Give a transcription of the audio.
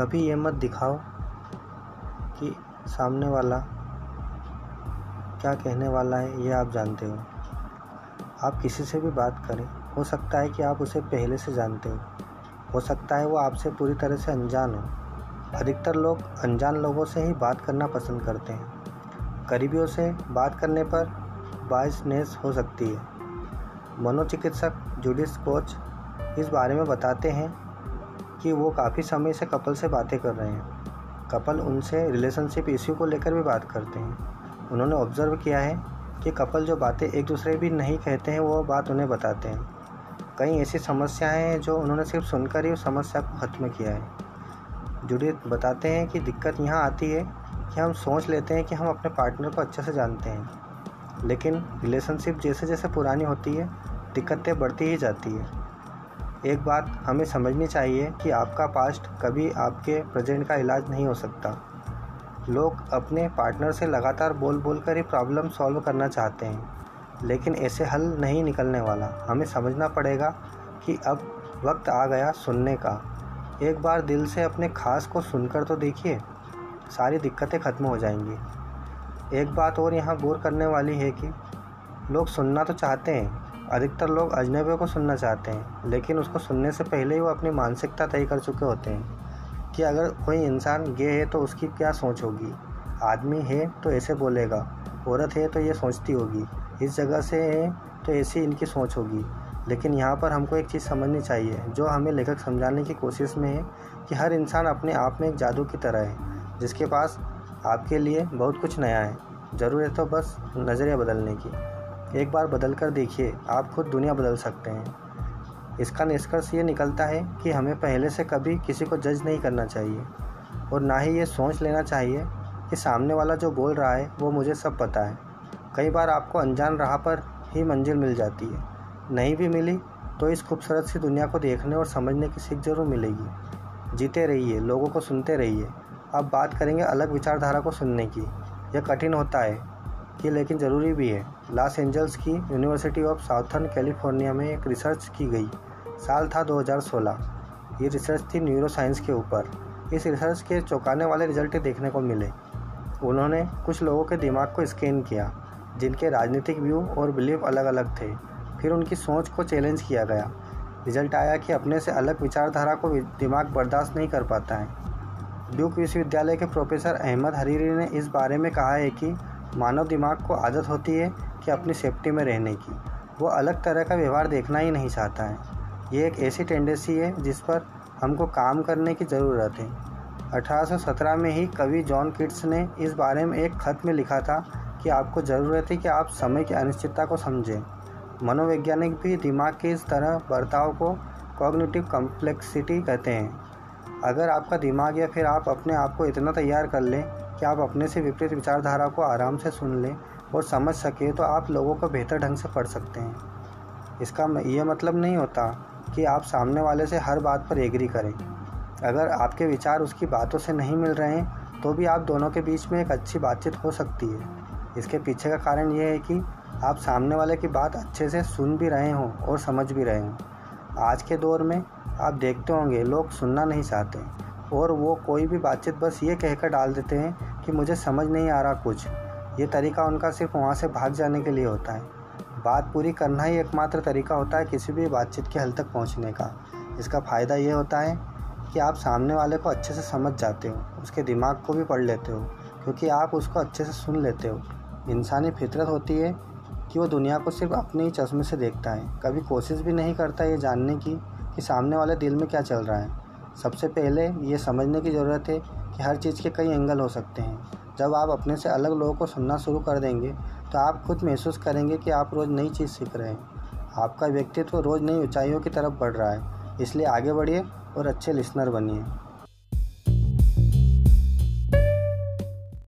कभी ये मत दिखाओ कि सामने वाला क्या कहने वाला है, ये आप जानते हो। आप किसी से भी बात करें, हो सकता है कि आप उसे पहले से जानते हो। हो सकता है वो आपसे पूरी तरह से अनजान हो। अधिकतर लोग अनजान लोगों से ही बात करना पसंद करते हैं। करीबियों से बात करने पर बाइसनेस हो सकती है। मनोचिकित्सक, जुडिस कोच इस बारे में बताते हैं कि वो काफ़ी समय से कपल से बातें कर रहे हैं। कपल उनसे रिलेशनशिप इश्यू को लेकर भी बात करते हैं। उन्होंने ऑब्ज़र्व किया है कि कपल जो बातें एक दूसरे भी नहीं कहते हैं, वो बात उन्हें बताते हैं। कई ऐसी समस्याएँ हैं जो उन्होंने सिर्फ़ सुनकर ही उस समस्या को ख़त्म किया है। जुड़ी बताते हैं कि दिक्कत यहाँ आती है कि हम सोच लेते हैं कि हम अपने पार्टनर को अच्छे से जानते हैं। लेकिन रिलेशनशिप जैसे जैसे पुरानी होती है, दिक्कतें बढ़ती ही जाती है। एक बात हमें समझनी चाहिए कि आपका पास्ट कभी आपके प्रेजेंट का इलाज नहीं हो सकता। लोग अपने पार्टनर से लगातार बोल बोल कर ही प्रॉब्लम सॉल्व करना चाहते हैं, लेकिन ऐसे हल नहीं निकलने वाला। हमें समझना पड़ेगा कि अब वक्त आ गया सुनने का। एक बार दिल से अपने खास को सुनकर तो देखिए, सारी दिक्कतें ख़त्म हो जाएँगी। एक बात और यहाँ गौर करने वाली है कि लोग सुनना तो चाहते हैं अधिकतर लोग अजनबियों को सुनना चाहते हैं, लेकिन उसको सुनने से पहले ही वो अपनी मानसिकता तय कर चुके होते हैं कि अगर कोई इंसान गे है तो उसकी क्या सोच होगी। आदमी है तो ऐसे बोलेगा, औरत है तो ये सोचती होगी, इस जगह से है तो ऐसी इनकी सोच होगी। लेकिन यहाँ पर हमको एक चीज़ समझनी चाहिए, जो हमें लेखक समझाने की कोशिश में है कि हर इंसान अपने आप में एक जादू की तरह है, जिसके पास आपके लिए बहुत कुछ नया है। ज़रूरत तो बस नज़रिया बदलने की। एक बार बदल कर देखिए, आप खुद दुनिया बदल सकते हैं। इसका निष्कर्ष ये निकलता है कि हमें पहले से कभी किसी को जज नहीं करना चाहिए और ना ही ये सोच लेना चाहिए कि सामने वाला जो बोल रहा है, वो मुझे सब पता है। कई बार आपको अनजान राह पर ही मंजिल मिल जाती है। नहीं भी मिली तो इस खूबसूरत सी दुनिया को देखने और समझने की सीख ज़रूर मिलेगी। जीते रहिए, लोगों को सुनते रहिए। अब बात करेंगे अलग विचारधारा को सुनने की। यह कठिन होता है कि लेकिन ज़रूरी भी है। लॉस एंजल्स की यूनिवर्सिटी ऑफ़ साउथर्न कैलिफ़ोर्निया में एक रिसर्च की गई। साल था 2016 ये रिसर्च थी न्यूरो साइंस के ऊपर। इस रिसर्च के चौंकाने वाले रिज़ल्ट देखने को मिले। उन्होंने कुछ लोगों के दिमाग को स्कैन किया, जिनके राजनीतिक व्यू और बिलीव अलग अलग थे। फिर उनकी सोच को चैलेंज किया गया। रिज़ल्ट आया कि अपने से अलग विचारधारा को दिमाग बर्दाश्त नहीं कर पाता है। ड्यूक विश्वविद्यालय के प्रोफेसर अहमद हरीरी ने इस बारे में कहा है कि मानव दिमाग को आदत होती है कि अपनी सेफ्टी में रहने की। वो अलग तरह का व्यवहार देखना ही नहीं चाहता है। ये एक ऐसी टेंडेंसी है जिस पर हमको काम करने की ज़रूरत है। 1817 में ही कवि जॉन किट्स ने इस बारे में एक खत में लिखा था कि आपको ज़रूरत है कि आप समय की अनिश्चितता को समझें। मनोवैज्ञानिक भी दिमाग के इस तरह बर्ताव को कॉग्निटिव कम्प्लेक्सिटी कहते हैं। अगर आपका दिमाग या फिर आप अपने आप को इतना तैयार कर लें कि आप अपने से विपरीत विचारधारा को आराम से सुन लें और समझ सके तो आप लोगों को बेहतर ढंग से पढ़ सकते हैं। इसका ये मतलब नहीं होता कि आप सामने वाले से हर बात पर एग्री करें। अगर आपके विचार उसकी बातों से नहीं मिल रहे हैं तो भी आप दोनों के बीच में एक अच्छी बातचीत हो सकती है। इसके पीछे का कारण ये है कि आप सामने वाले की बात अच्छे से सुन भी रहे हों और समझ भी रहे हों। आज के दौर में आप देखते होंगे, लोग सुनना नहीं चाहते और वो कोई भी बातचीत बस ये कहकर डाल देते हैं कि मुझे समझ नहीं आ रहा कुछ। ये तरीका उनका सिर्फ़ वहाँ से भाग जाने के लिए होता है। बात पूरी करना ही एकमात्र तरीका होता है किसी भी बातचीत के हल तक पहुँचने का। इसका फ़ायदा ये होता है कि आप सामने वाले को अच्छे से समझ जाते हो, उसके दिमाग को भी पढ़ लेते हो, क्योंकि आप उसको अच्छे से सुन लेते हो। इंसानी फितरत होती है कि वो दुनिया को सिर्फ़ अपने ही चश्मे से देखता है। कभी कोशिश भी नहीं करता ये जानने की कि सामने वाले दिल में क्या चल रहा है। सबसे पहले ये समझने की ज़रूरत है कि हर चीज़ के कई एंगल हो सकते हैं। जब आप अपने से अलग लोगों को सुनना शुरू कर देंगे तो आप खुद महसूस करेंगे कि आप रोज़ नई चीज़ सीख रहे हैं। आपका व्यक्तित्व रोज़ नई ऊंचाइयों की तरफ़ बढ़ रहा है, इसलिए आगे बढ़िए और अच्छे लिसनर बनिए।